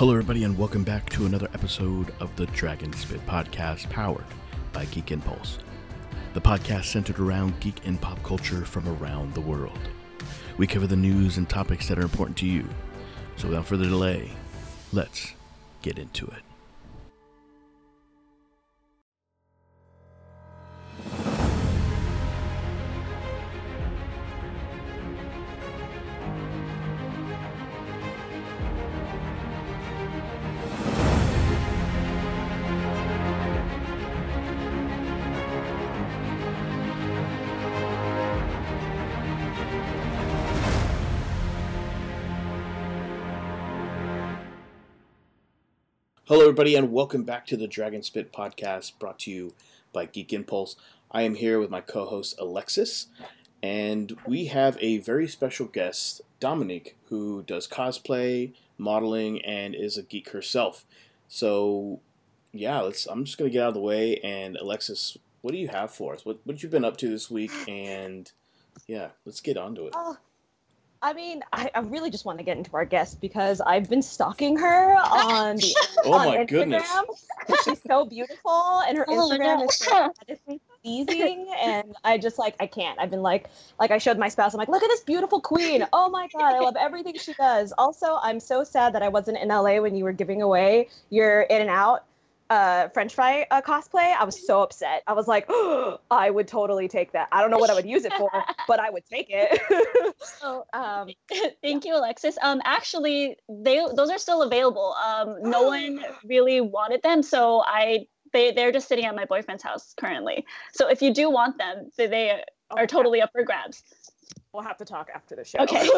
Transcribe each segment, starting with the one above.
Hello, everybody, and welcome back to another episode of the Dragon Spit podcast powered by Geek Impulse. The podcast centered around geek and pop culture from around the world. We cover the news and topics that are important to you. So, without further delay, let's get into it. Everybody, and welcome back to the Dragon Spit podcast brought to you by Geek Impulse. I am here with my co host Alexis, and we have a very special guest, Dominique, who does cosplay, modeling, and is a geek herself. So, yeah, let's. I'm just gonna get out of the way. And Alexis, what do you have for us? What what have you been up to this week? And yeah, let's get on to it. Oh, I mean, I, I really just want to get into our guest because I've been stalking her on the Oh on my Instagram. goodness. She's so beautiful, and her Oh, Instagram no. is so aesthetically pleasing, and I just like I can't. I've been like, like I showed my spouse. I'm like, look at this beautiful queen. Oh my god, I love everything she does. Also, I'm so sad that I wasn't in LA when you were giving away your In and Out uh, French fry uh, cosplay. I was so upset. I was like, I would totally take that. I don't know what I would use it for, but I would take it. Oh, um, thank you, Alexis. Um, actually, they those are still available. Um, no one really wanted them, so I they they're just sitting at my boyfriend's house currently. So if you do want them, they, they are totally up for grabs. we'll have to talk after the show. Okay.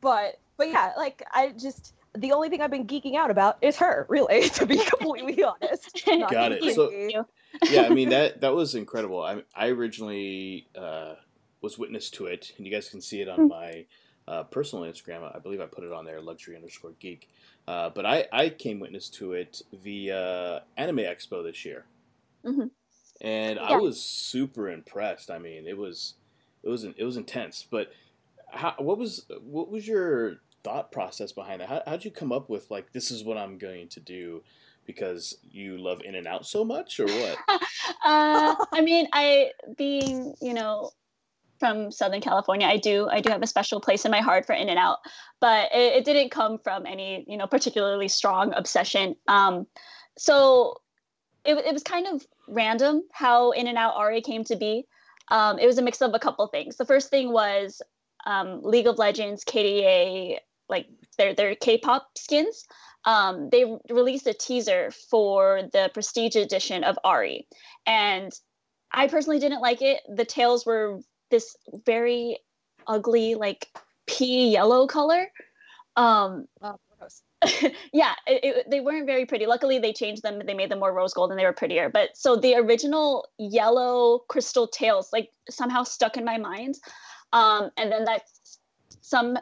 but but yeah, like I just the only thing I've been geeking out about is her, really, to be completely honest. Not Got it. So- yeah, I mean that that was incredible. I I originally uh, was witness to it, and you guys can see it on my uh, personal Instagram. I believe I put it on there, luxury underscore geek. Uh, but I I came witness to it via Anime Expo this year, Mhm. and I was super impressed. I mean, it was it was it was intense. But how, what was what was your thought process behind that? How how'd you come up with like this is what I'm going to do? Because you love In and Out so much, or what? uh, I mean, I being you know from Southern California, I do I do have a special place in my heart for In and Out, but it, it didn't come from any you know particularly strong obsession. Um, so it, it was kind of random how In and Out Ahri came to be. Um, it was a mix of a couple things. The first thing was um, League of Legends, KDA, like their their K-pop skins. Um, they released a teaser for the Prestige edition of Ahri, and I personally didn't like it. The tails were this very ugly, like pea yellow color. Um, Oh, yeah, it, it- they weren't very pretty. Luckily, they changed them. They made them more rose gold, and they were prettier. But so the original yellow crystal tails, like somehow stuck in my mind. Um, and then that some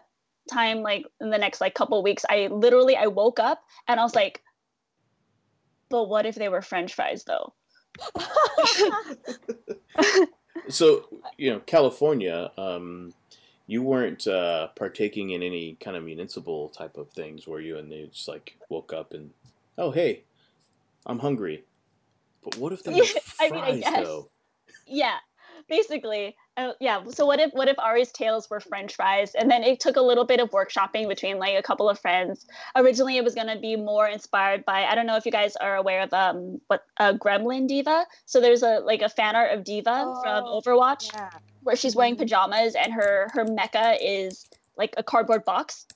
time, like in the next like couple weeks, I literally I woke up and I was like, but what if they were French fries though? So you know, California, um, you weren't uh, partaking in any kind of municipal type of things, were you? And they just like woke up and, oh hey, I'm hungry. But what if they were Yeah, I mean, I fries guess. though? yeah basically uh, yeah so what if what if Ahri's tails were french fries and then it took a little bit of workshopping between like a couple of friends originally it was going to be more inspired by i don't know if you guys are aware of um what uh, gremlin D.Va so there's a like a fan art of D.Va from Oh, overwatch yeah. where she's wearing Mhm. pajamas and her her mecha is like a cardboard box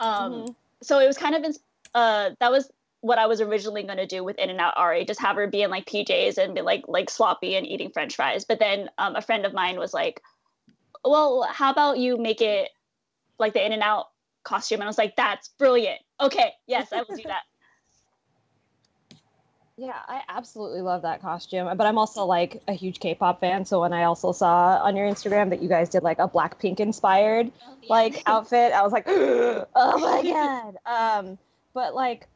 um Mhm. so it was kind of ins- uh that was what I was originally going to do with In and Out Ahri, just have her be in like PJs and be like like sloppy and eating French fries. But then um, a friend of mine was like, "Well, how about you make it like the In and Out costume?" And I was like, "That's brilliant. Okay, yes, I will do that." Yeah, I absolutely love that costume. But I'm also like a huge K-pop fan, so when I also saw on your Instagram that you guys did like a Blackpink inspired like outfit, I was like, oh my god. Um, but like,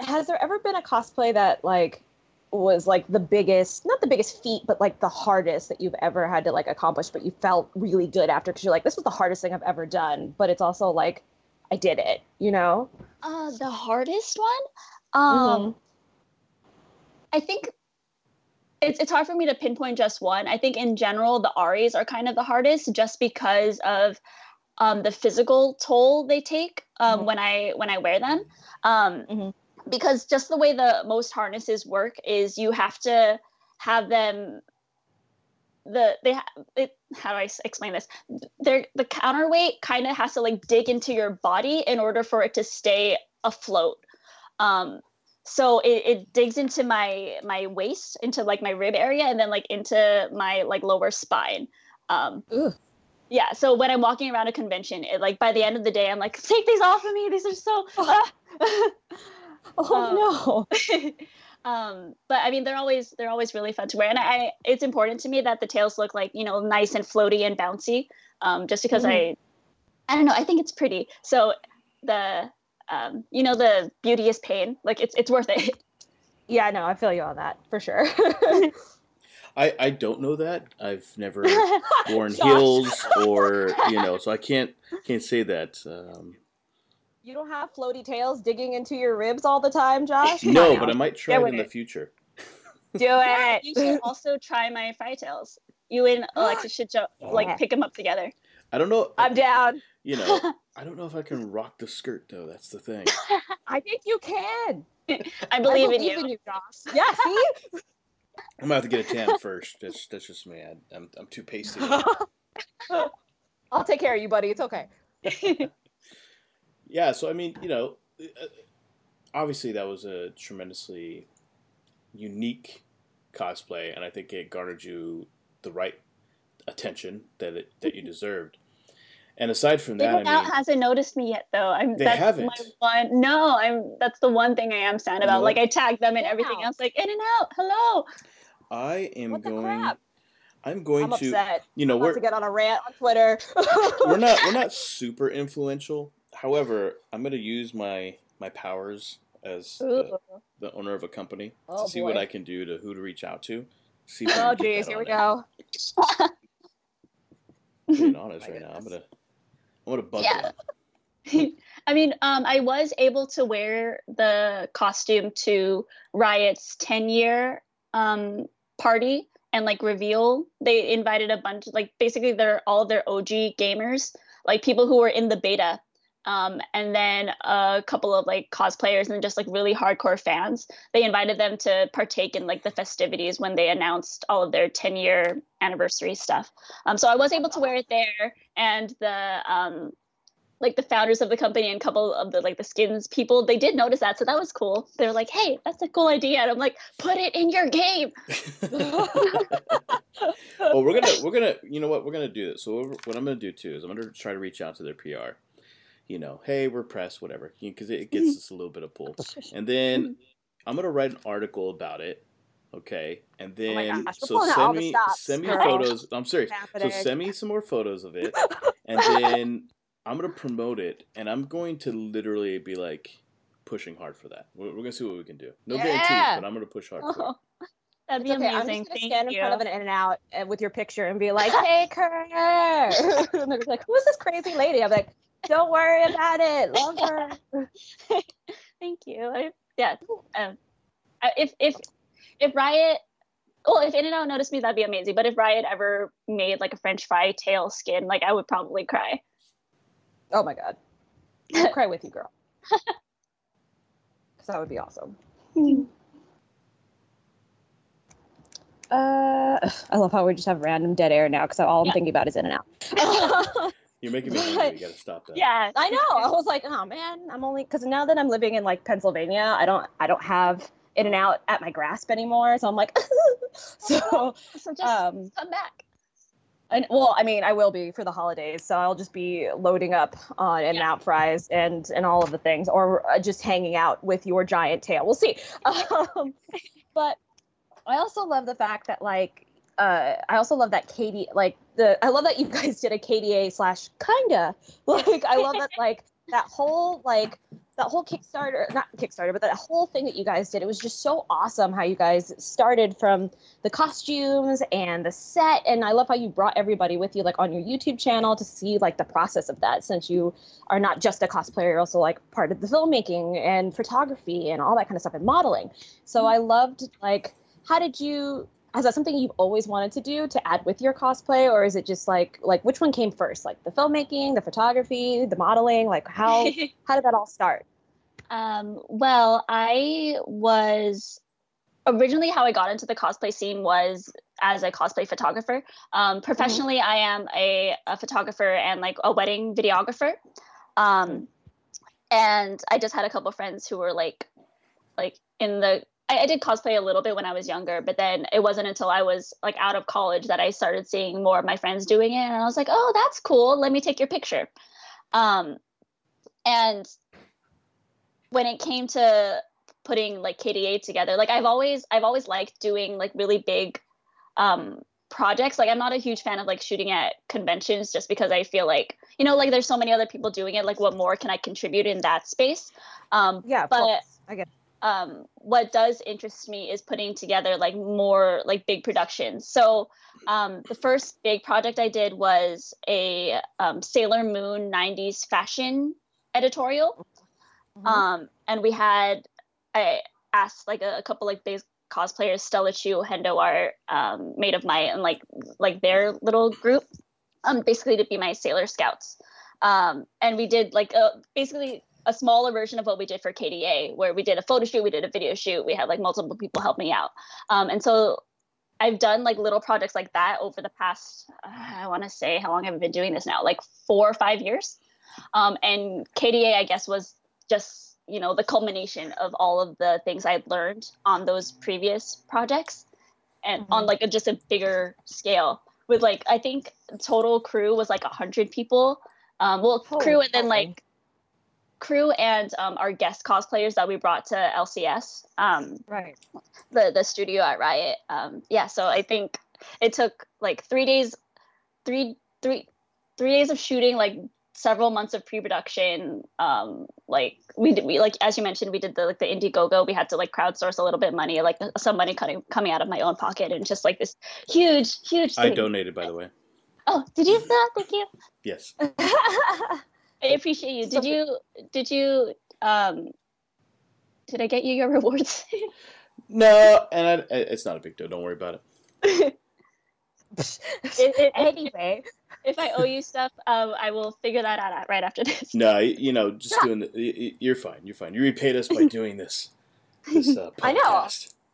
has there ever been a cosplay that like was like the biggest, not the biggest feat, but like the hardest that you've ever had to like accomplish, but you felt really good after because you're like, this was the hardest thing I've ever done, but it's also like, I did it, you know? Uh, the hardest one. Um, Mhm. I think it's it's hard for me to pinpoint just one. I think in general the Ahris are kind of the hardest just because of um, the physical toll they take um, Mhm. when I when I wear them. Um, Mhm. Because just the way the most harnesses work is you have to have them. The they it, how do I explain this? They're, the counterweight kind of has to like dig into your body in order for it to stay afloat. Um, so it, it digs into my my waist into like my rib area and then like into my like lower spine um Ooh. yeah so when i'm walking around a convention it like by the end of the day i'm like take these off of me these are so ah." Oh no. um but i mean they're always they're always really fun to wear and I, I it's important to me that the tails look like you know nice and floaty and bouncy um just because i i don't know i think it's pretty so the um you know the beauty is pain like it's it's worth it Yeah, no, I feel you on that for sure. I, I don't know that. I've never worn heels or you know, so I can't can't say that. Um, You don't have floaty tails digging into your ribs all the time, Josh? No, but I might try it with in the future. do Yeah, it. you should also try my fry tails. You and Alexa should jo- like pick them up together. I don't know. I'm down. You know, I don't know if I can rock the skirt though. That's the thing. I think you can. I believe, I in you. in you, Josh. Yeah, see? I'm gonna have to get a tan first. That's that's just me. I, I'm I'm too pasty. I'll take care of you, buddy. It's okay. Yeah, so I mean, you know, uh, obviously that was a tremendously unique cosplay, and I think it garnered you the right attention that it, that you deserved. And aside from that, People I mean, hasn't noticed me yet, though. I'm They that's haven't. my one. No, I'm. That's the one thing I am sad about. Like what? I tagged them and everything else. Like in and out. Hello. I am What the going. crap? I'm going I'm to. upset. You know, I'm we're to get on a rant on Twitter. we're not we're not super influential. However, I'm going to use my my powers as the, the owner of a company Oh, to see what. I can do to who to reach out to. See Oh, can get jeez. Here we there. go. being honest My right now. I'm gonna I'm gonna bug Yeah. I mean, um, I was able to wear the costume to Riot's 10 year um, party and like reveal. They invited a bunch, like basically they're all their OG gamers, like people who were in the beta. Um, and then a couple of like cosplayers and just like really hardcore fans. They invited them to partake in like the festivities when they announced all of their 10 year anniversary stuff. Um, so I was able to wear it there, and the um, like the founders of the company and a couple of the like the skins people they did notice that so that was cool they were like hey that's a cool idea and i'm like put it in your game well, we're gonna we're gonna you know what we're gonna do this. So what I'm gonna do too is I'm gonna try to reach out to their PR. You know, hey, we're press, whatever, because it gets us a little bit of pull. And then I'm gonna write an article about it. Okay, and Oh then gosh, we're so pulling out all send me stops, send me girl. photos. I'm serious. So send me some more photos of it, and then I'm gonna promote it, and I'm going to literally be like pushing hard for that. We're, we're gonna see what we can do. No guarantees, but I'm gonna push hard for it. oh, that'd be It's okay. I'm amazing just gonna thank stand you in front of an In and Out uh, with your picture and be like, "Hey, Kurt," and they're like, "Who's this crazy lady?" I'm like, "Don't worry about it. Love her." thank you I, yeah um, if if if riot well if in and out noticed me that'd be amazing but if riot ever made like a french fry tail skin like i would probably cry Oh my god, I'll cry with you, girl. Because that would be awesome. Uh, I love how we just have random dead air now because all I'm Yeah. thinking about is In and Out. You're making me hungry. You gotta stop that. yeah I know. I was like, oh man, I'm only because now that I'm living in like Pennsylvania, I don't, I don't have In and Out at my grasp anymore. So I'm like, so so just um, come back and well, I mean, I will be for the holidays, so I'll just be loading up on In and Out fries and and all of the things, or uh, just hanging out with your giant tail. We'll see. Um, but I also love the fact that like uh, I also love that Katie like the I love that you guys did a KDA slash kinda like I love that like that whole like that whole Kickstarter, not Kickstarter, but that whole thing that you guys did, it was just so awesome how you guys started from the costumes and the set. And I love how you brought everybody with you, like on your YouTube channel, to see like the process of that. Since you are not just a cosplayer, you're also like part of the filmmaking and photography and all that kind of stuff and modeling. So I loved like, how did you? Is that something you've always wanted to do to add with your cosplay, or is it just like like which one came first, like the filmmaking, the photography, the modeling? Like how how did that all start? Um, well, I was originally how I got into the cosplay scene was as a cosplay photographer. Um, professionally, mm-hmm. I am a, a, photographer and like a wedding videographer. Um, and I just had a couple friends who were like, like in the I, I, did cosplay a little bit when I was younger, but then it wasn't until I was like out of college that I started seeing more of my friends doing it, and I was like, "Oh, that's cool. Let me take your picture." Um, and when it came to putting like KDA together, like I've always I've always liked doing like really big um, projects. Like I'm not a huge fan of like shooting at conventions just because I feel like you know like there's so many other people doing it. Like what more can I contribute in that space? Um, yeah, but I get um, what does interest me is putting together like more like big productions. So um, the first big project I did was a um, Sailor Moon 90s fashion editorial. Mm-hmm. Um, and we had, I asked like a, a couple like big cosplayers, Stella Chu, Hendo Art, um, Made of Might, and like like their little group, um, basically to be my Sailor Scouts. Um, and we did like a, basically a smaller version of what we did for KDA, where we did a photo shoot, we did a video shoot, we had like multiple people help me out. Um, and so I've done like little projects like that over the past, uh, I want to say, how long have I been doing this now? Like four or five years. Um, and KDA, I guess, was just, you know, the culmination of all of the things I'd learned on those previous projects and mm-hmm. on like a, just a bigger scale with like, I think total crew was like a hundred people. Um, well, oh, crew and then like crew and um, our guest cosplayers that we brought to LCS. Um, right. The the studio at Riot. Um, yeah. So I think it took like three days, three three three days of shooting, like several months of pre-production. Um, like we did, we like as you mentioned, we did the like the Indiegogo. We had to like crowdsource a little bit of money, like some money coming coming out of my own pocket, and just like this huge, huge. Thing. I donated, by the way. Oh, did you? Uh, thank you. Yes. I appreciate you. Did you did you um did I get you your rewards? no, and I, it's not a big deal. Don't worry about it. it, it anyway, if I owe you stuff, um, I will figure that out right after this. No, you know, just yeah. doing the, you're fine. You're fine. You repaid us by doing this. This uh, podcast, I know.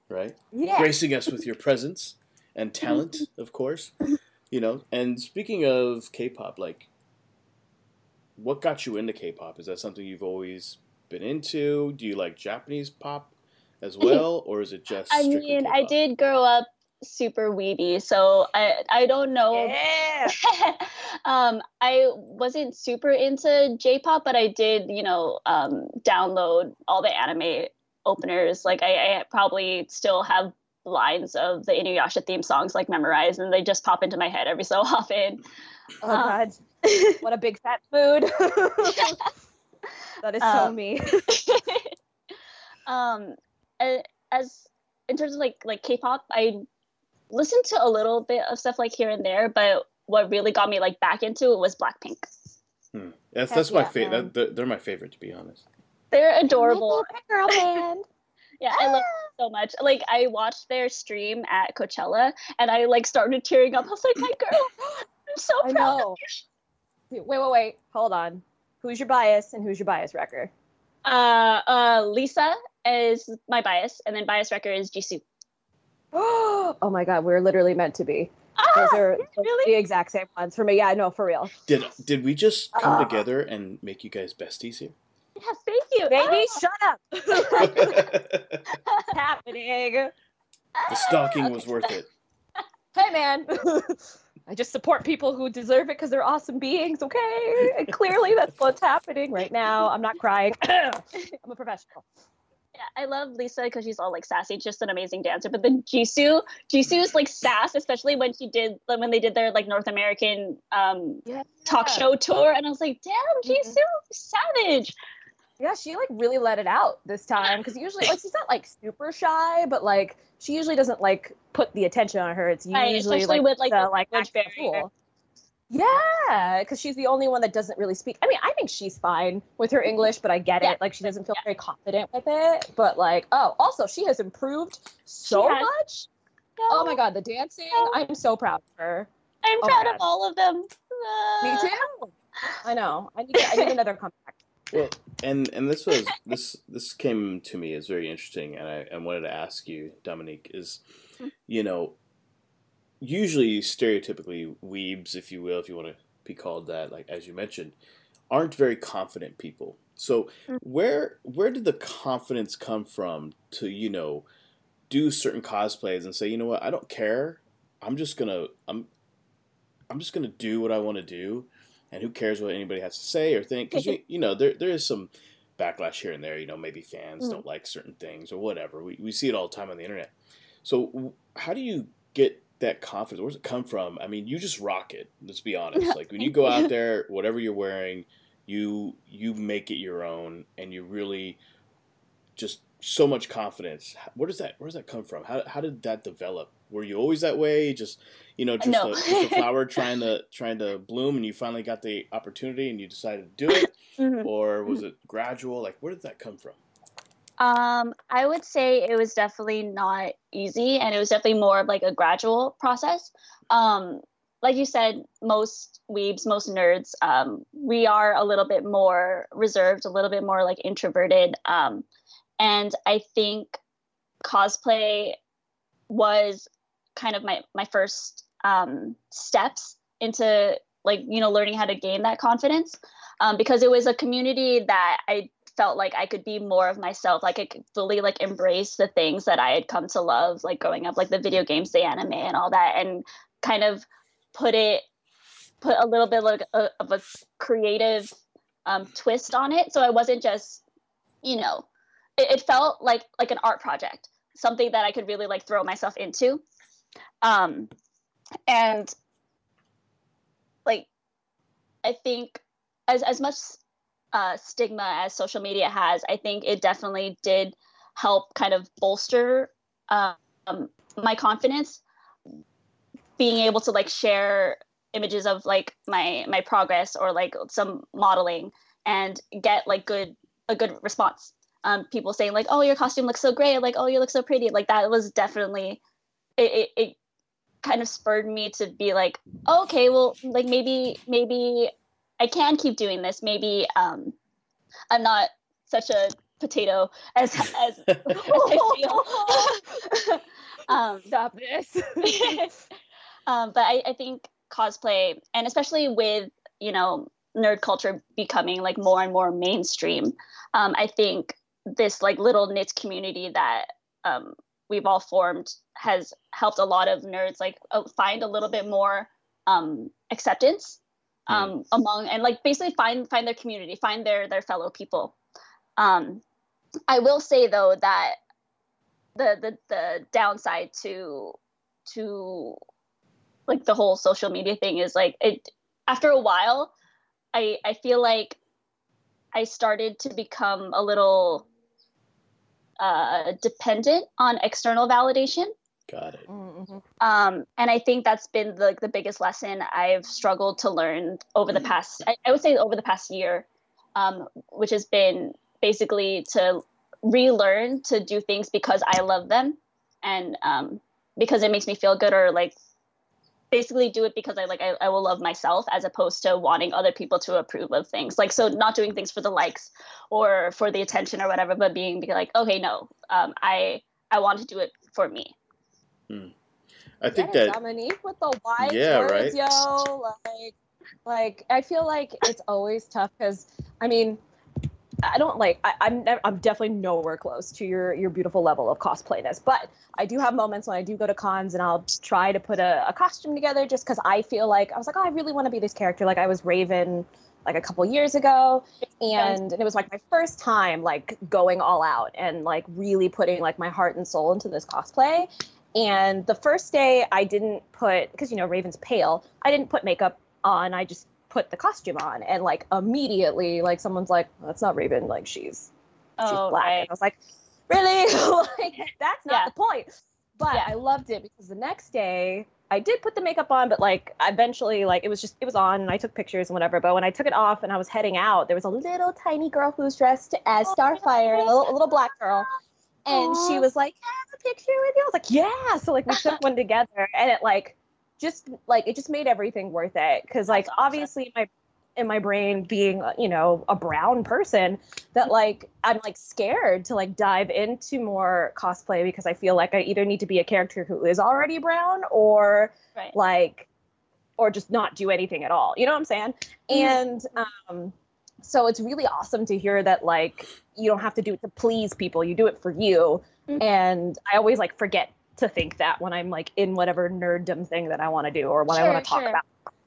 right? Yeah. Gracing us with your presence and talent, of course. You know, and speaking of K-pop, like what got you into K-pop? Is that something you've always been into? Do you like Japanese pop as well, or is it just? I mean, K-pop? I did grow up super weeby, so I I don't know. Yeah. um, I wasn't super into J-pop, but I did, you know, um, download all the anime openers. Like I, I probably still have lines of the Inuyasha theme songs like memorized, and they just pop into my head every so often. Oh um, God what a big fat food. that is so um, me. um, as in terms of like like K-pop, I listened to a little bit of stuff like here and there, but what really got me like back into it was Blackpink. Hmm. That's that's my favorite. That, they're my favorite, to be honest. They're adorable. girl band. yeah, I love them so much. Like I watched their stream at Coachella, and I like started tearing up. I was like, "My girl, I'm so proud I know. of you." Wait, wait, wait. Hold on. Who's your bias and who's your bias wrecker? Uh, uh, Lisa is my bias, and then bias wrecker is Jisoo. oh my god, we're literally meant to be. Ah, Those are really? the exact same ones for me. Yeah, no, for real. Did did we just come uh, together and make you guys besties here? Yeah, thank you. Baby, oh. shut up. Happening? The stalking okay. was worth it. Hey man. I just support people who deserve it because they're awesome beings, okay? And clearly that's what's happening right now. I'm not crying. I'm a professional. Yeah, I love Lisa because she's all like sassy, just an amazing dancer. But then Jisoo, Jisoo's like sass, especially when she did when they did their like North American um, yeah. talk show tour, and I was like, damn, Jisoo, mm-hmm. savage. Yeah, she like really let it out this time because usually like she's not like super shy, but like she usually doesn't like put the attention on her. It's usually especially like with, like, the the like language barrier. fool. Yeah, because she's the only one that doesn't really speak. I mean, I think she's fine with her English, but I get Yeah. it. Like she doesn't feel very confident with it. But like, oh, also she has improved so has. much. Oh my god, the dancing! I'm so proud of her. I'm Oh proud of all of them. Me Uh, too. I know. I need. I need another comeback. Well, and and this was this this came to me as very interesting, and I, I wanted to ask you, Dominique, is you know, usually stereotypically weebs, if you will, if you want to be called that, like as you mentioned, aren't very confident people. So Mm. where where did the confidence come from to you know do certain cosplays and say, you know what, I don't care. I'm just gonna I'm I'm just gonna do what I want to do, and who cares what anybody has to say or think? Because you, you know there there is some backlash here and there. You know, maybe fans Mm. don't like certain things or whatever. We we see it all the time on the internet. So how do you get that confidence? Where does it come from? I mean, you just rock it. Let's be honest. Like when you go out there, whatever you're wearing, you you make it your own, and you really just so much confidence. Where does that Where does that come from? How how did that develop? Were you always that way? Just you know, just, No. a, just a flower trying to trying to bloom, and you finally got the opportunity, and you decided to do it, mhm. or was it gradual? Like where did that come from? Um, I would say it was definitely not easy, and it was definitely more of like a gradual process. Um, like you said, most weebs, most nerds, um, we are a little bit more reserved, a little bit more like introverted. Um, and I think cosplay was kind of my my first um, steps into like you know learning how to gain that confidence. Um, because it was a community that I felt like I could be more of myself, like I could fully like embrace the things that I had come to love, like growing up, like the video games, the anime, and all that, and kind of put it, put a little bit like a, of a creative um, twist on it. So I wasn't just, you know, it, it felt like like an art project, something that I could really like throw myself into, um, and like I think as as much uh, stigma as social media has, I think it definitely did help kind of bolster um, my confidence. Being able to like share images of like my my progress or like some modeling and get like good a good response. Um, people saying like, "Oh, your costume looks so great!" Like, "Oh, you look so pretty!" Like that was definitely it. it, it kind of spurred me to be like, oh, okay, well, like maybe maybe I can keep doing this. Maybe um, I'm not such a potato as as, as I feel. um, Stop this. um, but I, I think cosplay, and especially with you know nerd culture becoming like more and more mainstream, um, I think this like little knit community that um, we've all formed has helped a lot of nerds like uh, find a little bit more um, acceptance um, among and like basically find find their community, find their their fellow people. Um, I will say though that the the the downside to to like the whole social media thing is like it after a while I I feel like I started to become a little uh, dependent on external validation. Got it. Mhm. Um, and I think that's been the, the biggest lesson I've struggled to learn over the past, I, I would say over the past year, um, which has been basically to relearn to do things because I love them and um, because it makes me feel good or like basically do it because I like I, I will love myself as opposed to wanting other people to approve of things. Like so not doing things for the likes or for the attention or whatever, but being, being like, okay, no, um, I I want to do it for me. I think Yeah, that Dominique with the wise Yeah, words, right? yo. Like, like I feel like it's always tough because I mean, I don't like. I, I'm nev- I'm definitely nowhere close to your your beautiful level of cosplayness, but I do have moments when I do go to cons and I'll try to put a, a costume together just because I feel like I was like, oh, I really want to be this character. Like I was Raven like a couple years ago and, and it was like my first time like going all out and like really putting like my heart and soul into this cosplay and the first day i didn't put because you know raven's pale i didn't put makeup on i just put the costume on and like immediately like someone's like that's not Raven like she's she's Oh, black. right. and I was like really? Like that's not Yeah. the point. But Yeah. I loved it because the next day I did put the makeup on but like eventually like it was just it was on and I took pictures and whatever. But when I took it off and I was heading out there was a little tiny girl who was dressed as oh, Starfire a little, a little black girl. And she was like have a picture with you. I was like yeah. So like we took one together and it like just like it just made everything worth it. Because like obviously my in my brain being uh, you know a brown person that like i'm like scared to like dive into more cosplay because i feel like i either need to be a character who is already brown or Right. like or just not do anything at all. You know what i'm saying? And um so it's really awesome to hear that like you don't have to do it to please people. You do it for you. Mhm. and i always like forget to think that when i'm like in whatever nerddom thing that i want to do or what i want to talk sure. about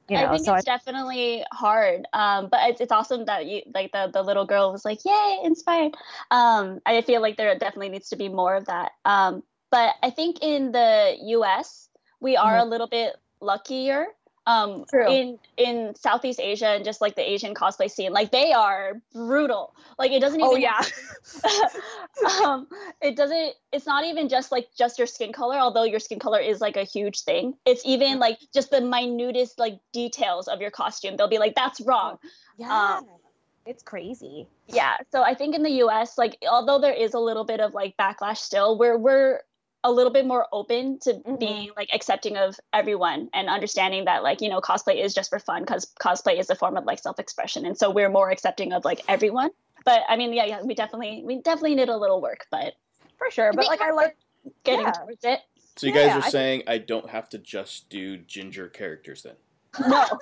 you know I think so it's definitely hard, um, but it's, it's awesome that you like the the little girl was like, "Yay, inspired!" Um, I feel like there definitely needs to be more of that. Um, but I think in the U.S. we are a little bit luckier. Um, True. in in Southeast Asia and just like the Asian cosplay scene, like they are brutal. Like it doesn't even. oh yeah um, it doesn't. It's not even just like just your skin color, although your skin color is like a huge thing. It's even like just the minutest like details of your costume. They'll be like, "That's wrong." yeah Um, it's crazy Yeah. So I think in the U.S., like although there is a little bit of like backlash still, we're we're a little bit more open to Mhm. being like accepting of everyone and understanding that like you know cosplay is just for fun because cosplay is a form of like self-expression. And so we're more accepting of like everyone. But i mean yeah yeah we definitely we definitely need a little work but for sure. But like i like getting Yeah. towards it. So you guys Yeah, are I- saying I don't have to just do ginger characters then? no.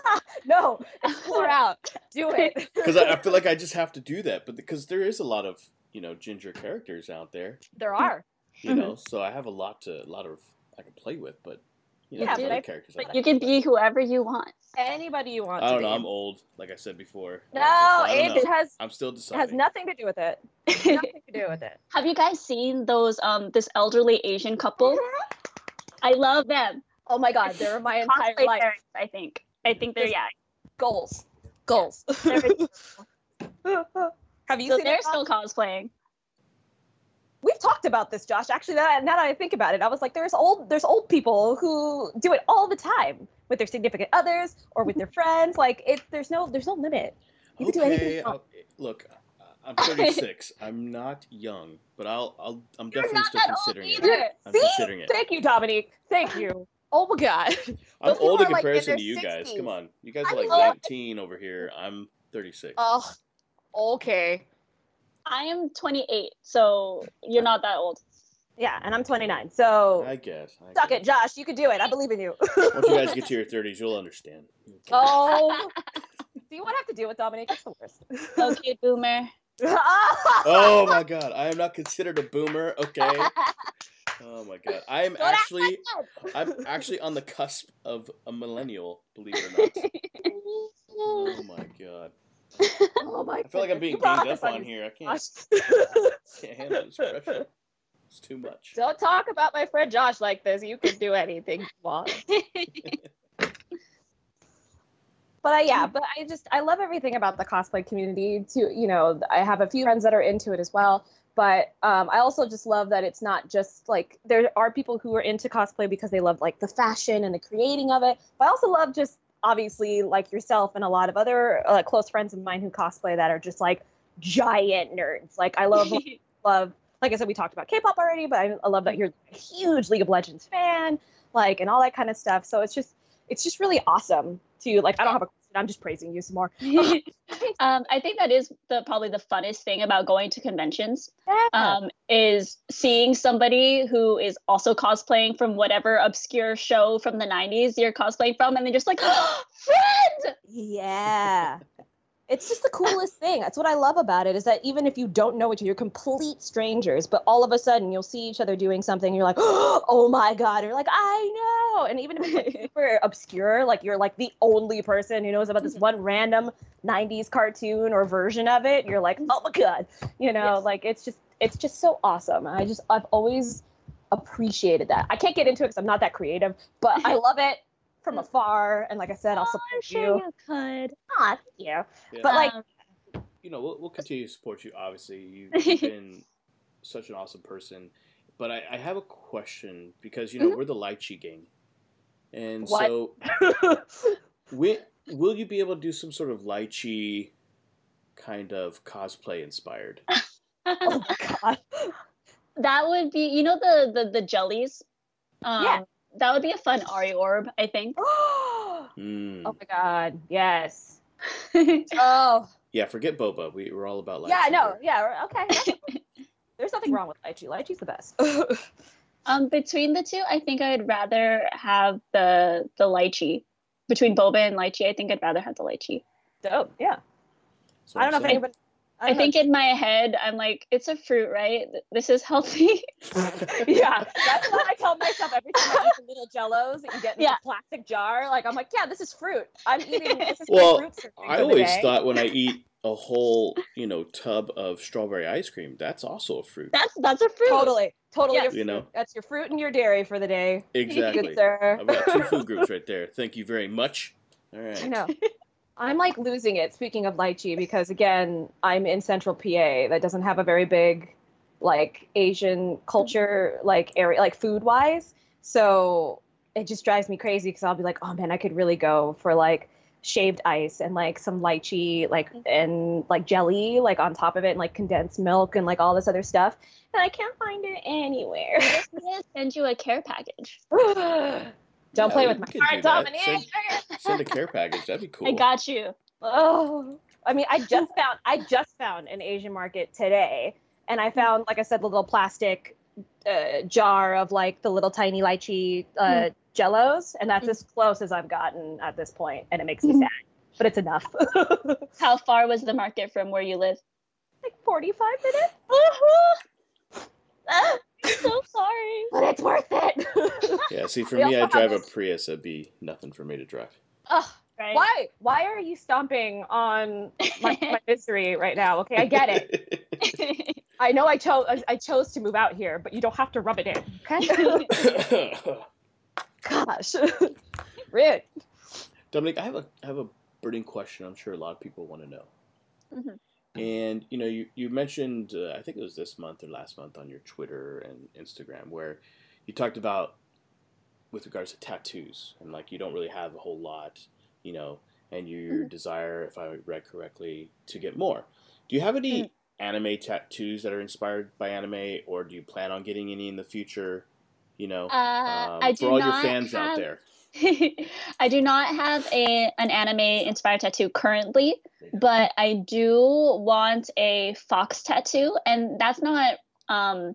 No. Explore out. Do it. Because I, I feel like I just have to do that, but because there is a lot of you know ginger characters out there, there are you know, so I have a lot to a lot of I can play with, but you know, Yeah, there's but other I- characters. I like like. you can be whoever you want. Anybody you want I don't know. Be. I'm old, like I said before. no So it has I'm still it has nothing to do with it. Nothing to do with it. Have you guys seen those um this elderly asian couple? I love them. Oh my god they're my entire life. parents, i think. I think they're yeah. goals. Goals. Have you so seen they're still Josh? cosplaying we've talked about this josh actually now, now that i think about it i was like there's old there's old people who do it all the time with their significant others or with their friends like it there's no there's no limit you can do anything okay. Look, I'm 36. I'm not young, but I'll, I'll I'm You're definitely still considering it. I'm See? considering it. thank you dominique thank you oh my god I'm old in are, like, in comparison to you guys. Come on, you guys are like love- 19 over here. I'm 36. oh okay I am 28, so you're not that old. yeah and i'm 29 so I guess. I suck guess. it josh you can do it i believe in you Once you guys get to your 30s, you'll understand. oh see what i have to deal with dominique it's the worst Okay, boomer. Oh my god, I am not considered a boomer. Okay. Oh my god, I am Don't actually, I'm actually on the cusp of a millennial. Believe it or not. Oh my god, oh my I feel like I'm being ganged up on here. I can't, can't handle this pressure. It's too much. Don't talk about my friend Josh like this. You can do anything you want. But I, yeah, but I just I love everything about the cosplay community. Too, you know, I have a few friends that are into it as well. But um, I also just love that it's not just like there are people who are into cosplay because they love like the fashion and the creating of it. But I also love just obviously like yourself and a lot of other uh, close friends of mine who cosplay that are just like giant nerds. Like I love love like I said, we talked about K-pop already, but I, I love that you're a huge League of Legends fan, like and all that kind of stuff. So it's just it's just really awesome to like. I don't have a. I'm just praising you some more. um, I think that is the probably the funnest thing about going to conventions Yeah. um, is seeing somebody who is also cosplaying from whatever obscure show from the 90s you're cosplaying from, and they're just like, friend! yeah. It's just the coolest thing. That's what I love about it is that even if you don't know each other, you're complete strangers, but all of a sudden you'll see each other doing something. You're like, oh my God. You're like, I know. And even if it's like super obscure, like you're like the only person who knows about this mm-hmm. one random 90s cartoon or version of it, you're like, oh my God. You know, Yes. like it's just, it's just so awesome. I just, I've always appreciated that. I can't get into it because I'm not that creative, but I love it from afar, and like I said, I'll Oh, support I'm sure you. you could. Aw, thank you. Yeah. But like, Um, you know, we'll, we'll continue to support you. Obviously, you, you've been such an awesome person. But I, I have a question because you know Mhm. we're the lychee gang, and What? so wi- will you be able to do some sort of lychee kind of cosplay inspired? oh god. that would be, you know, the the the jellies. Um, Yeah. That would be a fun Ahri orb, I think. oh Mm. my god. Yes. Oh. Yeah, forget boba. We, we're all about lychee. Yeah. No. here. Yeah. Okay. There's nothing wrong with lychee. Lychee's the best. um, between the two, I think I'd rather have the the lychee. Between boba and lychee, I think I'd rather have the lychee. Dope. Yeah. So I don't know if anybody. I, don't think in my head, I'm like, it's a fruit, right? This is healthy. yeah, that's what I tell myself every time I eat the little jellos that you get in Yeah. a plastic jar. Like I'm like, yeah, this is fruit. I'm eating this is Well, my fruit I always thought when I eat a whole, you know, tub of strawberry ice cream, that's also a fruit. That's that's a fruit. totally, totally. Yes. You know? that's your fruit and your dairy for the day. Exactly. Good sir. I've got two food groups right there. Thank you very much. All right. I know. I'm like losing it. Speaking of lychee, because again, I'm in Central PA that doesn't have a very big, like Asian culture, like area, like food wise. So it just drives me crazy because I'll be like, oh man, I could really go for like shaved ice and like some lychee, like mm-hmm. and like jelly, like on top of it, and like condensed milk and like all this other stuff, and I can't find it anywhere. We just need to send you a care package. Don't Yeah, play with my could heart, do that. Send- Send a care package. That'd be cool. I got you. Oh, I mean, I just found I just found an Asian market today, and I found, like I said, the little plastic uh, jar of like the little tiny lychee uh, Jellos, and that's Mm. as close as I've gotten at this point, and it makes me Mhm. sad, but it's enough. How far was the market from where you live? like forty-five minutes, I'm so sorry. but it's worth it. Yeah, see, for We me, I drive a have this- Prius. It'd be nothing for me to drive. Ugh, Right? why? Why are you stomping on my, my misery right now? Okay, I get it. I know I chose I chose to move out here, but you don't have to rub it in. Okay. Gosh, rude. Dominique, I have a I have a burning question. I'm sure a lot of people want to know. Mhm. And you know, you you mentioned uh, I think it was this month or last month on your Twitter and Instagram where you talked about with regards to tattoos and like you don't really have a whole lot, you know, and your Mhm. desire, if I read correctly, to get more. Do you have any anime tattoos that are inspired by anime, or do you plan on getting any in the future? You know, Uh, um, I do for all your not fans out there. I do not have a an anime inspired tattoo currently, but I do want a fox tattoo, and that's not um,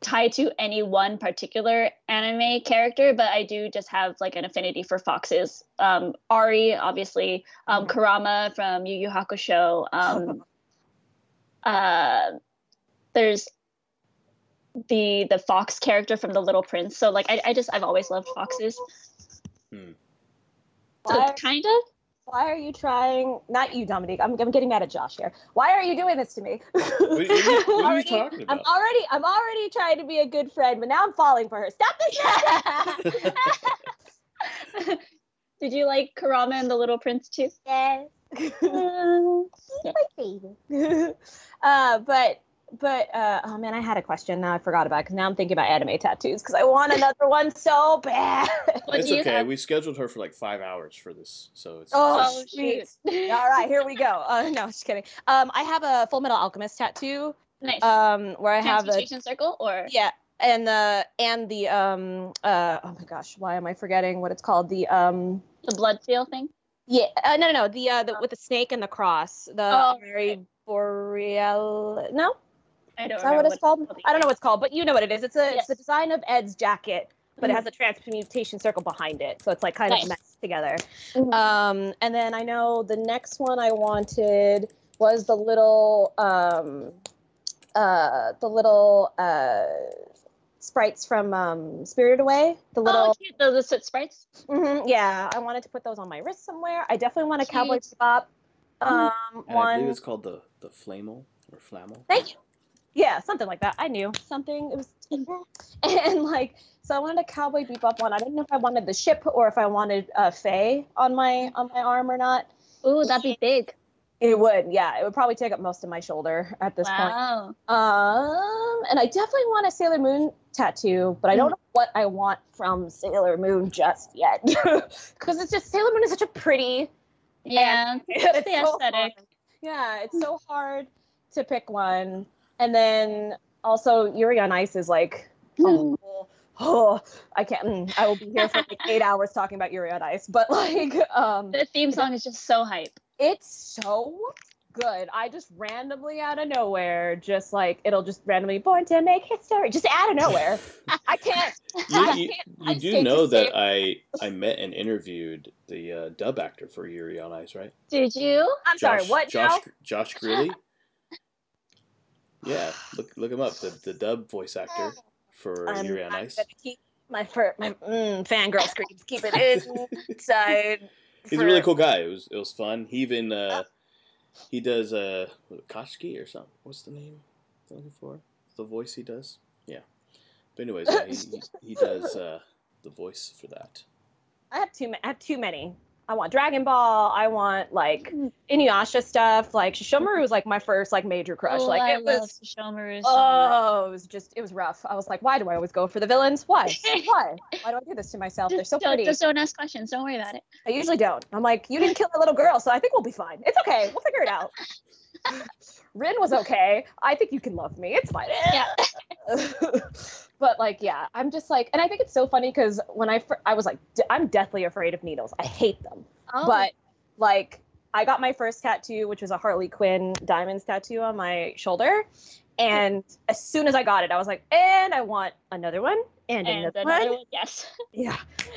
tied to any one particular anime character, but I do just have like an affinity for foxes. Um, Ahri, obviously, um, Mhm. Kurama from Yu Yu Hakusho. Um, uh, there's the the fox character from the Little Prince. So like I, I just I've always loved foxes. Hmm. So Why, kind of. why are you trying? Not you, Dominique. I'm, I'm getting mad at Josh here. Why are you doing this to me? What, what are you- what are you Already- talking I'm already I'm already trying to be a good friend, but now I'm falling for her. Stop this! Did you like Kurama and the Little Prince too? yes. Uh, uh, but but uh, oh man, I had a question. Now I forgot about because now I'm thinking about anime tattoos because I want another one so bad. it's okay. have? We scheduled her for like five hours for this, so it's. Oh, it's- shoot. All right, here we go. Uh, no, just kidding. Um, I have a Full Metal Alchemist tattoo. nice. Um, where I have a Transmutation circle or yeah, and the and the um uh oh my gosh, why am I forgetting what it's called? The um the blood seal thing? yeah uh, no no no the uh the, with the snake and the cross the Oh, Mary Boreal no I don't is that what it's called? I don't know what it's called, but you know what it is. It's a it's the design of Ed's jacket, but it Mhm. has a transmutation circle behind it, so it's like kind Nice. of meshed together. Mhm. Um, and then I know the next one I wanted was the little um, uh, the little uh, sprites from um, Spirited Away. The little Oh, cute. The, the soot sprites. Mhm, yeah, I wanted to put those on my wrist somewhere. I definitely want a cowboy Cute. bebop Mhm. um, and I one. believe it's called the the flamel or flamel. Thank you. Yeah, something like that. I knew something. It was, and like So I wanted a Cowboy Bebop one. I didn't know if I wanted the ship or if I wanted uh, Faye on my on my arm or not. Ooh, that'd be big. It would, yeah. It would probably take up most of my shoulder at this point. Wow. Um, and I definitely want a Sailor Moon tattoo, but I don't know what I want from Sailor Moon just yet, because it's just Sailor Moon is such a pretty. Yeah. it's the so aesthetic. hard. Yeah, it's so hard to pick one, and then also Yuri on Ice is like, oh, oh, I can't. mm, I will be here for like eight hours talking about Yuri on Ice, but like, um, The theme song is just so hype. it's so good. I just randomly out of nowhere, just like it'll just randomly born to make history, just out of nowhere. I can't. You, I can't- you I do know that I I met and interviewed the uh, dub actor for Yuri on Ice, right? Did you? I'm sorry. What Josh now? Josh Grelle. Yeah, look look him up. The the dub voice actor for I'm, Yuri on I'm Ice. keep my my mm, fangirl screams. Keep it inside. He's a really cool guy. It was it was fun. He even uh, he does uh Koshki or something. What's the name I'm looking for? The voice he does. Yeah. But anyways, yeah, he, he, he does uh, the voice for that. I have too. ma- I have too many. I want Dragon Ball. I want like Mm. Inuyasha stuff. Like Sesshomaru was like my first like major crush. Oh, like I it love was. Shomaru so much. Oh, it was just it was rough. I was like, why do I always go for the villains? Why? Why? Why do I do this to myself? They're so don't, pretty. just don't ask questions. Don't worry about it. I usually don't. I'm like, you didn't kill my little girl, so I think we'll be fine. It's okay. We'll figure it out. Rin was okay. I think you can love me. It's fine. Yeah. but like, yeah, I'm just like, and I think it's so funny because when I fir- I was like, d- I'm deathly afraid of needles. I hate them. Oh, But like, I got my first tattoo, which was a Harley Quinn diamonds tattoo on my shoulder. And as soon as I got it, I was like, and I want another one and, and another, another one. one, yes. Yeah.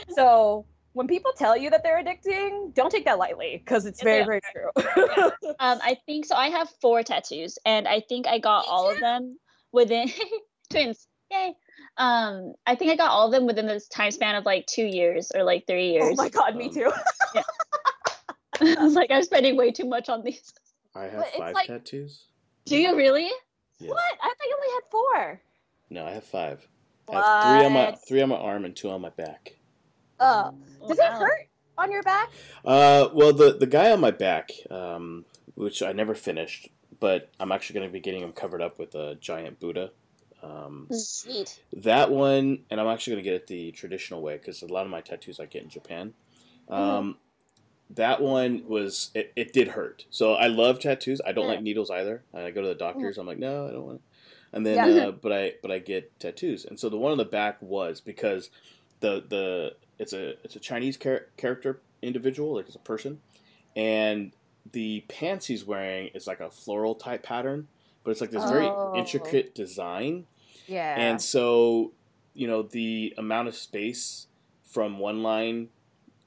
So when people tell you that they're addicting, don't take that lightly because it's very, Yeah. very true. Um, I think so. I have four tattoos, and I think I got all of them within twins. Yay! Um, I think I got all of them within this time span of like two years or like three years. Oh my god, me Um, too. I was like, I'm spending way too much on these. I have But five like- tattoos. Do you really? Yes. What? I thought you only had four. No, I have five. I have three on my three on my arm and two on my back. Oh, does it hurt on your back? Uh, well, the the guy on my back, um, which I never finished, but I'm actually going to be getting him covered up with a giant Buddha. Um, Sweet. that one, and I'm actually going to get it the traditional way because a lot of my tattoos I get in Japan. Um, That one was it, it. did hurt. So I love tattoos. I don't Yeah. like needles either. I go to the doctors. I'm like, no, I don't want. It. And then, Yeah. uh, but I but I get tattoos, and so the one on the back was because the the it's a it's a Chinese char- character individual, like it's a person, and the pants he's wearing is like a floral type pattern, but it's like this very Oh. intricate design. Yeah. And so, you know, the amount of space from one line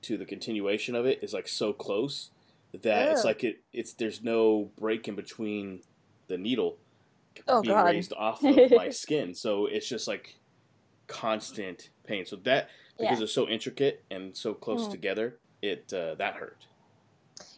to the continuation of it is like so close that it's like it it's there's no break in between the needle Oh, being God. raised off of my skin. So it's just like constant pain. So that because Yeah. it's so intricate and so close Mm. together, it uh, that hurt.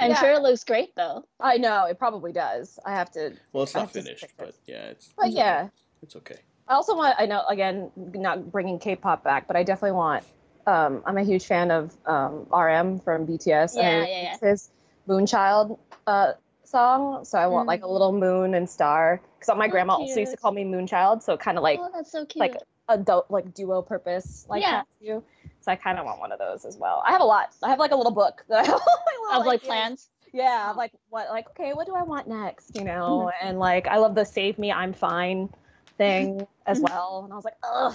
I'm Yeah. sure it looks great though. I know it probably does. I have to. Well, it's not finished, but yeah, it's But it's yeah, okay. it's okay. I also want. I know again, not bringing K-pop back, but I definitely want. Um, I'm a huge fan of um, RM from BTS. Yeah, and yeah, yeah. it's His Moonchild uh, song, so I want like a little moon and star. Because my Oh, grandma also used to call me Moonchild, so kind of like oh, that's so cute. like a do- like duo purpose like Yeah. tattoo. So I kind of want one of those as well. I have a lot. I have like a little book that I have little of like ideas. plans. Yeah, Oh. like what like okay, what do I want next? You know, and like I love the save me, I'm fine thing as Mhm. well. And I was like, ugh,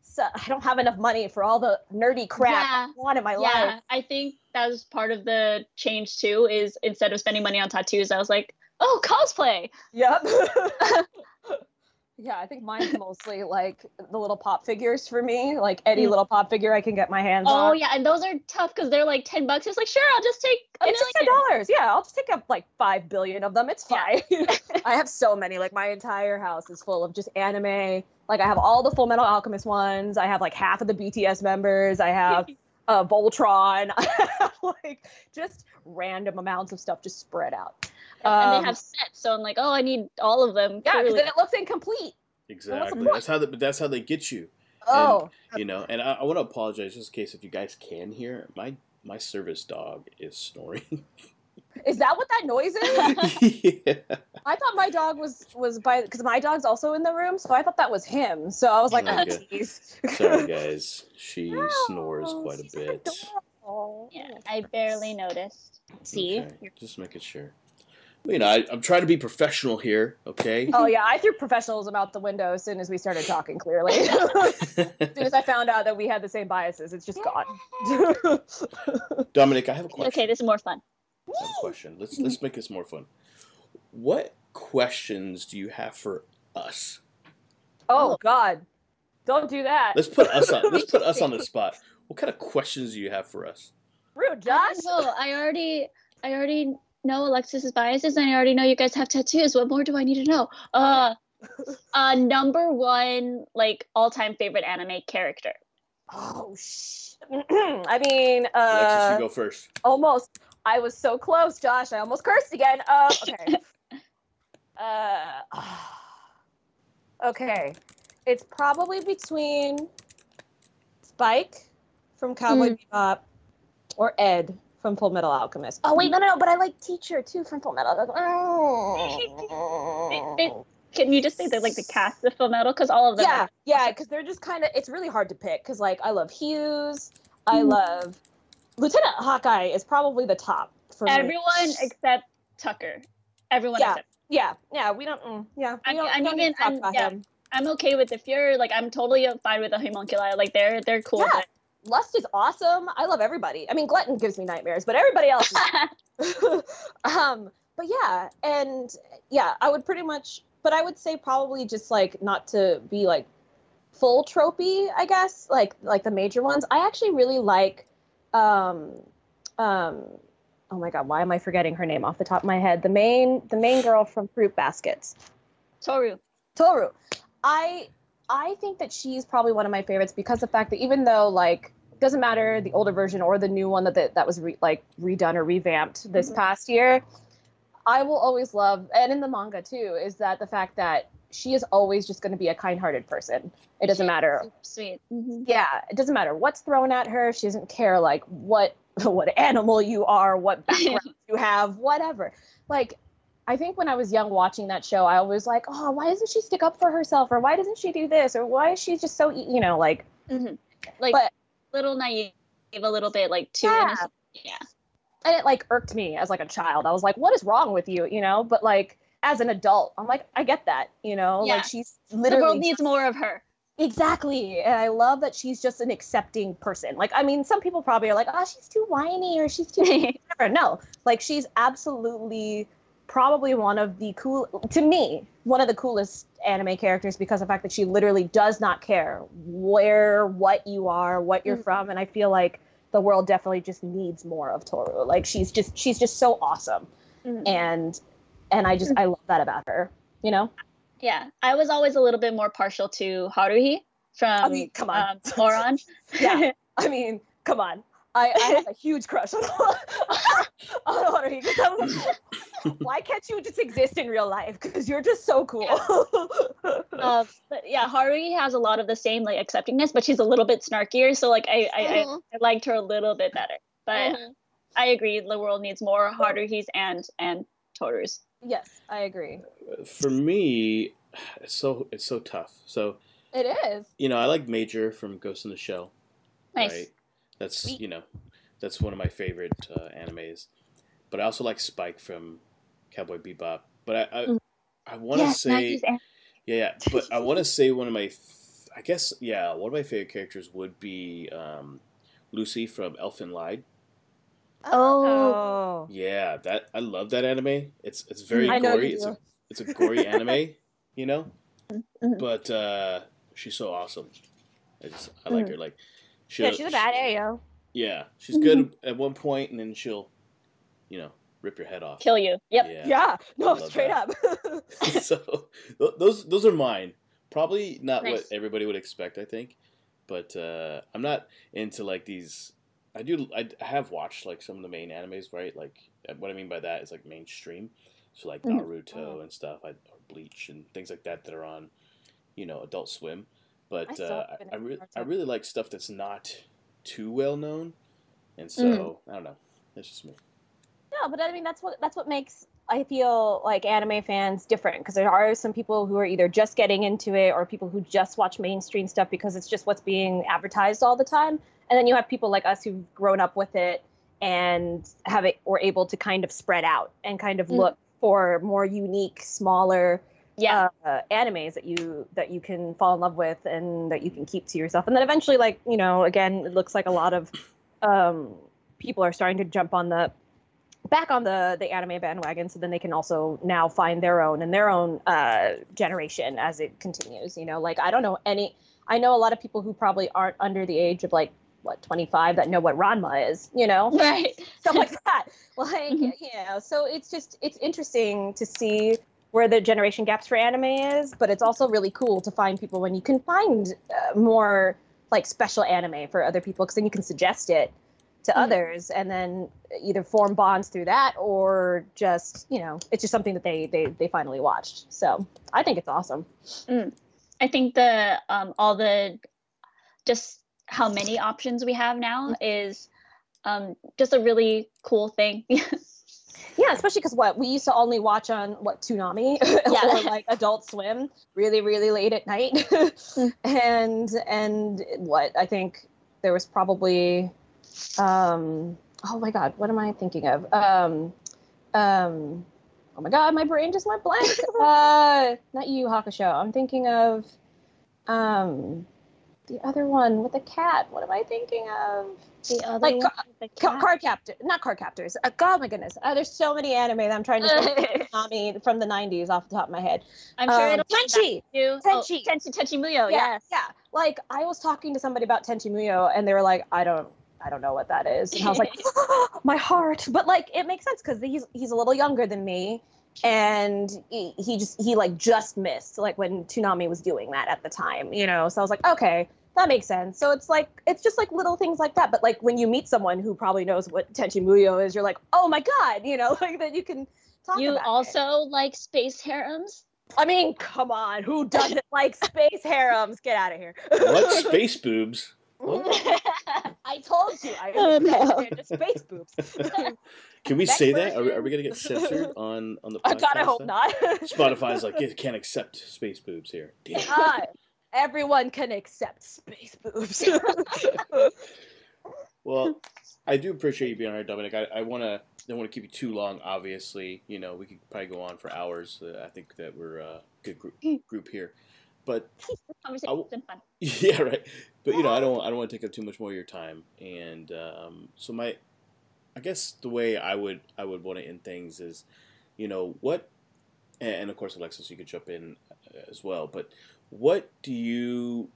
so I don't have enough money for all the nerdy crap Yeah. I want in my life. yeah, life. I think that was part of the change too. Is instead of spending money on tattoos, I was like, oh, cosplay. Yep. yeah, I think mine's mostly like the little pop figures for me, like any Mm. little pop figure I can get my hands Oh on. Oh yeah, and those are tough because they're like ten bucks. It's like sure, I'll just take. a It's just ten dollars. Yeah, I'll just take up like five billion of them. It's fine. Yeah. I have so many. Like my entire house is full of just anime. Like I have all the Full Metal Alchemist ones. I have like half of the BTS members. I have uh, Voltron. Like just random amounts of stuff just spread out. And Um, they have sets, so I'm like, oh, I need all of them. Yeah, because then it looks incomplete. Exactly. That's how the, but that's how they get you. Oh, you know, and I, I want to apologize just in case if you guys can hear my my service dog is snoring. is that what that noise is? yeah. I thought my dog was was by because my dog's also in the room, so I thought that was him. So I was like, oh, Okay. jeez. Sorry, guys. She snores quite a bit. adorable. Yeah, I barely noticed. See? Okay, Just making sure. Well, you know, I, I'm trying to be professional here. Okay. Oh yeah, I threw professionalism out the window as soon as we started talking. Clearly, as soon as I found out that we had the same biases, it's just gone. Dominique, I have a question. Okay, this is more fun. I question. Let's let's make this more fun. What questions do you have for us? oh God, don't do that. Let's put us on. Let's put us on the spot. What kind of questions do you have for us? Rude, Josh, Josh. I already, I already know Alexis's biases, and I already know you guys have tattoos. What more do I need to know? Uh, uh, number one, like all-time favorite anime character. Oh sh. I mean, Alexis, uh, you go first. almost. I was so close, Josh. I almost cursed again. Uh, okay. uh, okay. It's probably between Spike from Cowboy Bebop or Ed from Full Metal Alchemist. Oh wait, no, no, no. But I like Teacher too from Full Metal. Oh. Can you just say that like the cast of Full Metal? Because all of them. yeah, are- yeah, because they're just kind of. It's really hard to pick because like I love Hughes. I Mhm. love Lieutenant Hawkeye is probably the top for me. everyone except Tucker. Everyone Yeah. except. Yeah, yeah, we don't. Mm, yeah, we I mean- don't, I we don't need to talk I'm- yeah. him. I'm okay with if you're like I'm totally fine with the homunculi. Like they're they're cool. Yeah. Lust is awesome. I love everybody. I mean, Glutton gives me nightmares, but everybody else. Um, but yeah, and yeah, I would pretty much. But I would say probably just like not to be like full tropey. I guess like like the major ones. I actually really like. Um, um, oh my god, why am I forgetting her name off the top of my head? The main the main girl from Fruit Baskets. Tohru. Tohru. I I think that she's probably one of my favorites because the fact that even though like doesn't matter the older version or the new one that that, that was re, like redone or revamped this Mhm. past year, I will always love and in the manga too is that the fact that she is always just going to be a kind-hearted person. It doesn't matter. Super sweet. Mhm. Yeah, it doesn't matter what's thrown at her. She doesn't care like what what animal you are, what background you have, whatever. Like I think when I was young watching that show, I was like, oh, why doesn't she stick up for herself, or why doesn't she do this, or why is she just so e-" you know like Mhm. Like But- little naive, a little bit like too Yeah. innocent. Yeah. and it like irked me as like a child. I was like, what is wrong with you, you know? But like as an adult, I'm like, I get that, you know, Yeah. like she's literally. The world needs more of her. Exactly. And I love that she's just an accepting person. Like, I mean, some people probably are like, oh, she's too whiny or she's too whatever. No, like she's absolutely probably one of the cool, to me, one of the coolest anime characters because of the fact that she literally does not care where, what you are, what you're Mhm. from. And I feel like the world definitely just needs more of Tohru. Like she's just, she's just so awesome. Mhm. And, and I just, I love that about her, you know? Yeah, I was always a little bit more partial to Haruhi from I mean, come on. um, Ouran. Yeah. I mean, come on. I, I have a huge crush on on Haruhi because I was like, why can't you just exist in real life? Because you're just so cool. uh, but yeah, Haruhi has a lot of the same like acceptingness, but she's a little bit snarkier. So like I I, I, Mhm. I liked her a little bit better. But Mhm. I agree, the world needs more Haruhis and and Tohrus. yes, I agree. For me, it's so it's so tough. So It is. you know, I like Major from Ghost in the Shell. Nice. Right? That's Sweet. you know, that's one of my favorite uh, animes. But I also like Spike from Cowboy Bebop. But I I, Mm. I want to Yes, say yeah, yeah. But I want to say one of my, I guess yeah, one of my favorite characters would be um, Lucy from Elfen Lied. Oh. Yeah, that I love that anime. It's it's very I gory. It's a it's a gory anime, you know. Mhm. But uh, she's so awesome. I just I like Mm. her. Like she'll, Yeah, she's a bad Ayo. Yeah, she's good at one point, and then she'll, you know, rip your head off. kill you. Yep. Yeah. Yeah. No, straight that. up. so th- those those are mine. Probably not what everybody would expect. I think, but uh, I'm not into like these. I do. I, I have watched like some of the main animes, right? Like uh, what I mean by that is like mainstream. So like Mhm. Naruto and stuff, I, or Bleach and things like that that are on, you know, Adult Swim. But still uh, I, I, re- I really like stuff that's not too well known, and so Mm. I don't know. That's just me. No, but I mean that's what that's what makes I feel like anime fans different because there are some people who are either just getting into it or people who just watch mainstream stuff because it's just what's being advertised all the time. And then you have people like us who've grown up with it and have it or able to kind of spread out and kind of Mm. look for more unique, smaller Yeah. uh, animes that you that you can fall in love with and that you can keep to yourself. And then eventually, like you know, again, it looks like a lot of um, people are starting to jump on the back on the the anime bandwagon, so then they can also now find their own and their own uh, generation as it continues. You know, like I don't know any. I know a lot of people who probably aren't under the age of like what 25 that know what Ranma is. You know, right. stuff like that. Like, Mhm. you know, so it's just it's interesting to see where the generation gaps for anime is, but it's also really cool to find people when you can find uh, more like special anime for other people because then you can suggest it to Mhm. others and then either form bonds through that or just you know it's just something that they they they finally watched so i think it's awesome I think the um, all the just how many options we have now is um, just a really cool thing. Yeah, especially because what we used to only watch on what Toonami Yeah. or like Adult Swim, really, really late at night, and and what I think there was probably, um, oh my God, what am I thinking of? Um, um, oh my God, my brain just went blank. uh, not Yu Hakusho. I'm thinking of, um, the other one with the cat. What am I thinking of? the other Like, one ca- Ca- card captor, not card captors. Uh, God, my goodness, uh, there's so many anime that I'm trying to think Toonami from the '90s off the top of my head. I'm sure Um, it'll Tenchi! you. Tenchi! Oh, Tenchi Tenchi Muyo. yeah, Yes. yeah. Like I was talking to somebody about Tenchi Muyo, and they were like, "I don't, I don't know what that is," and I was like, "My heart!" But like, it makes sense because he's he's a little younger than me, and he, he just he like just missed like when Toonami was doing that at the time, you know. So I was like, okay. That makes sense. So it's like it's just like little things like that. But like when you meet someone who probably knows what Tenchi Muyo is, you're like, oh my god, you know, like that you can talk You about it. also like space harems? I mean, come on, who doesn't like space harems? Get out of here. What space boobs? I told you. I Oh, no. space boobs. Can we Next say that? Are we, are we gonna get censored on on the? Oh I Podcast gotta hope then? not. Spotify's like, it can't accept space boobs here. Damn. Everyone can accept space boobs. Well, I do appreciate you being here, Dominique. I, I want to don't want to keep you too long. Obviously, you know we could probably go on for hours. Uh, I think that we're a good group group here, but Conversation's been fun. yeah, right. But you know, I don't I don't want to take up too much more of your time. And um, so my, I guess the way I would I would want to end things is, you know, what, and, and of course Alexis, you could jump in uh, as well. But what do you,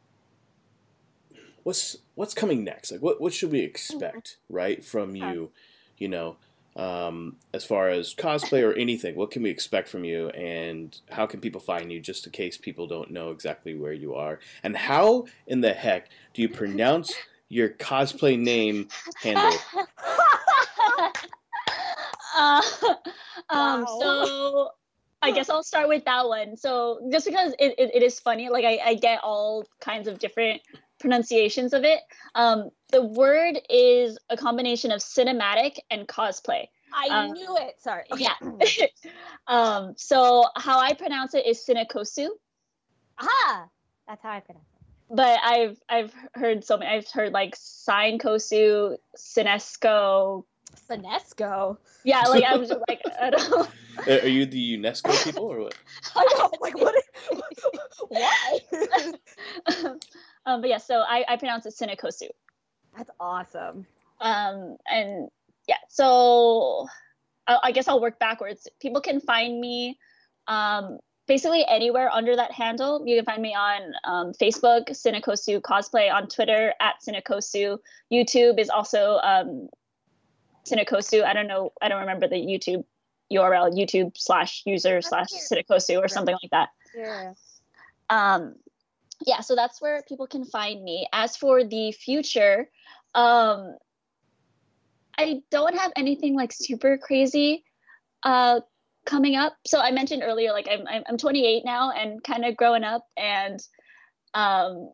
what's what's coming next? Like what what should we expect right from you? You know. Um, as far as cosplay or anything, what can we expect from you, and how can people find you? Just in case people don't know exactly where you are, and how in the heck do you pronounce your cosplay name handle? uh, um, Wow. so I guess I'll start with that one. So just because it, it, it is funny, like I, I get all kinds of different pronunciations of it. Um, the word is a combination of cinematic and cosplay. I Um, knew it. Sorry. Yeah. um, so how I pronounce it is Cinekosu. ah, that's how I pronounce it. But I've I've heard so many. I've heard like Sign Kosu, Sinesco. Sinesco. Yeah, like I was just like I don't. Uh, Are you the UNESCO people or what? I know. Like what? Why? um, but yeah, so I, I pronounce it Cinekosu. that's awesome. Um, and yeah, so I, I guess I'll work backwards. People can find me um, basically anywhere under that handle. You can find me on um, Facebook, Cinekosu Cosplay, on Twitter at Cinekosu. YouTube is also um, Cinekosu. I don't know, I don't remember the YouTube URL, YouTube slash user slash Cinekosu or something like that. Yeah. um yeah so that's where people can find me as for the future um i don't have anything like super crazy uh coming up so i mentioned earlier like i'm i'm, I'm 28 now and kind of growing up and um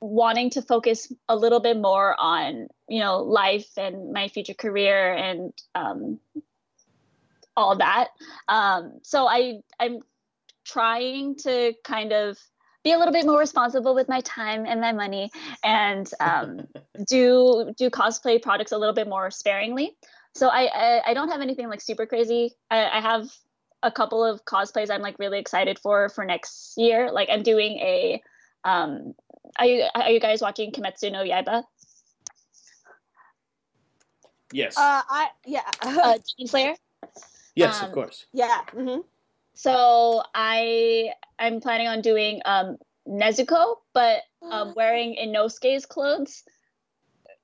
wanting to focus a little bit more on you know life and my future career and um, all that. Um, so I I'm trying to kind of be a little bit more responsible with my time and my money and um, do do cosplay products a little bit more sparingly. So I I, I don't have anything like super crazy. I, I have a couple of cosplays I'm like really excited for for next year. Like I'm doing a um are you are you guys watching Kimetsu no Yaiba? Yes. Uh, I yeah. Uh, Demon Slayer. yes, um, of course. yeah. hmm So I I'm planning on doing um Nezuko, but um, wearing Inosuke's clothes.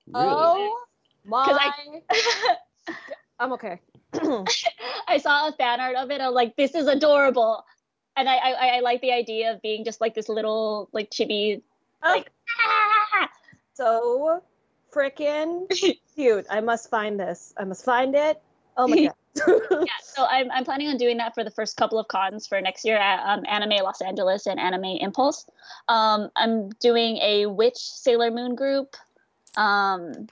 Really? Oh my! I- I'm okay. I saw a fan art of it. I'm like, this is adorable, and I I, I like the idea of being just like this little like chibi like. "Ah!" so freaking cute. I must find this. I must find it. Oh my god. yeah, so I'm, I'm planning on doing that for the first couple of cons for next year at um, Anime Los Angeles and Anime Impulse. Um, I'm doing a Witch Sailor Moon group, um,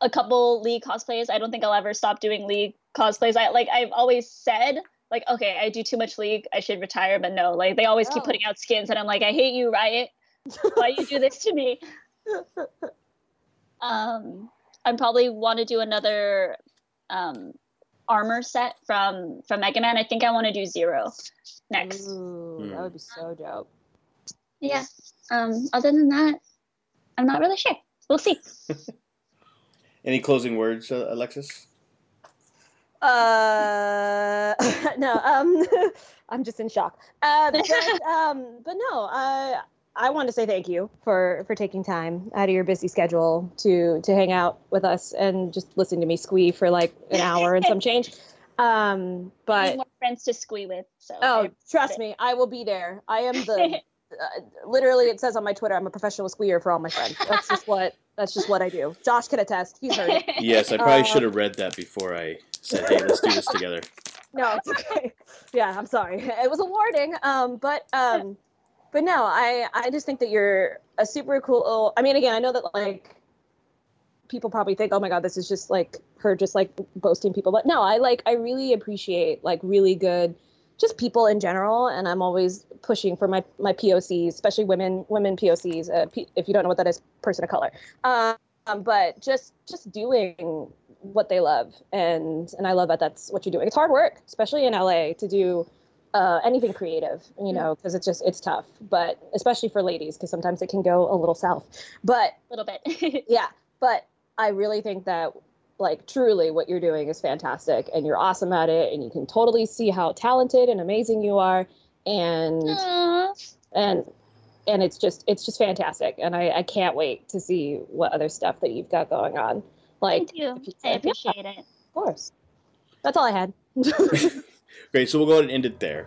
a couple League cosplays. I don't think I'll ever stop doing League cosplays. I like I've always said like okay, I do too much League, I should retire, but no, like they always keep Oh. putting out skins, and I'm like I hate you, Riot. Why you do this to me? Um, I probably want to do another um, armor set from from Mega Man. I think I want to do Zero next. Ooh, Hmm. that would be so dope. Yeah. Um, other than that, I'm not really sure. We'll see. Any closing words, uh, Alexis? Uh, no, um, I'm just in shock. Uh, but, um, but no, uh, I want to say thank you for for taking time out of your busy schedule to to hang out with us and just listen to me squee for like an hour and some change. Um, Need but more friends to squee with. So oh, I- trust me, I will be there. I am the uh, literally it says on my Twitter I'm a professional squeer for all my friends. That's just what that's just what I do. Josh can attest. He's heard it. Yes, I probably Uh, should have read that before I said, "Hey, let's do this together." No, it's okay. yeah, I'm sorry. It was a warning. Um, but um, but no, I I just think that you're a super cool. I mean, again, I know that like people probably think, oh my god, this is just like her just like boasting people. But no, I like I really appreciate like really good just people in general and i'm always pushing for my my pocs especially women women pocs uh, P, if you don't know what that is person of color um, but just just doing what they love. And and i love that that's what you're doing. It's hard work especially in la to do uh, anything creative you know because it's just it's tough. But especially for ladies because sometimes it can go a little south. But a little bit. yeah but i really think that like truly what you're doing is fantastic and you're awesome at it and you can totally see how talented and amazing you are. And Aw, and and it's just it's just fantastic. And i i can't wait to see what other stuff that you've got going on like thank you. if you- I yeah, appreciate it. of course that's all i had Great. So we'll go ahead and end it there.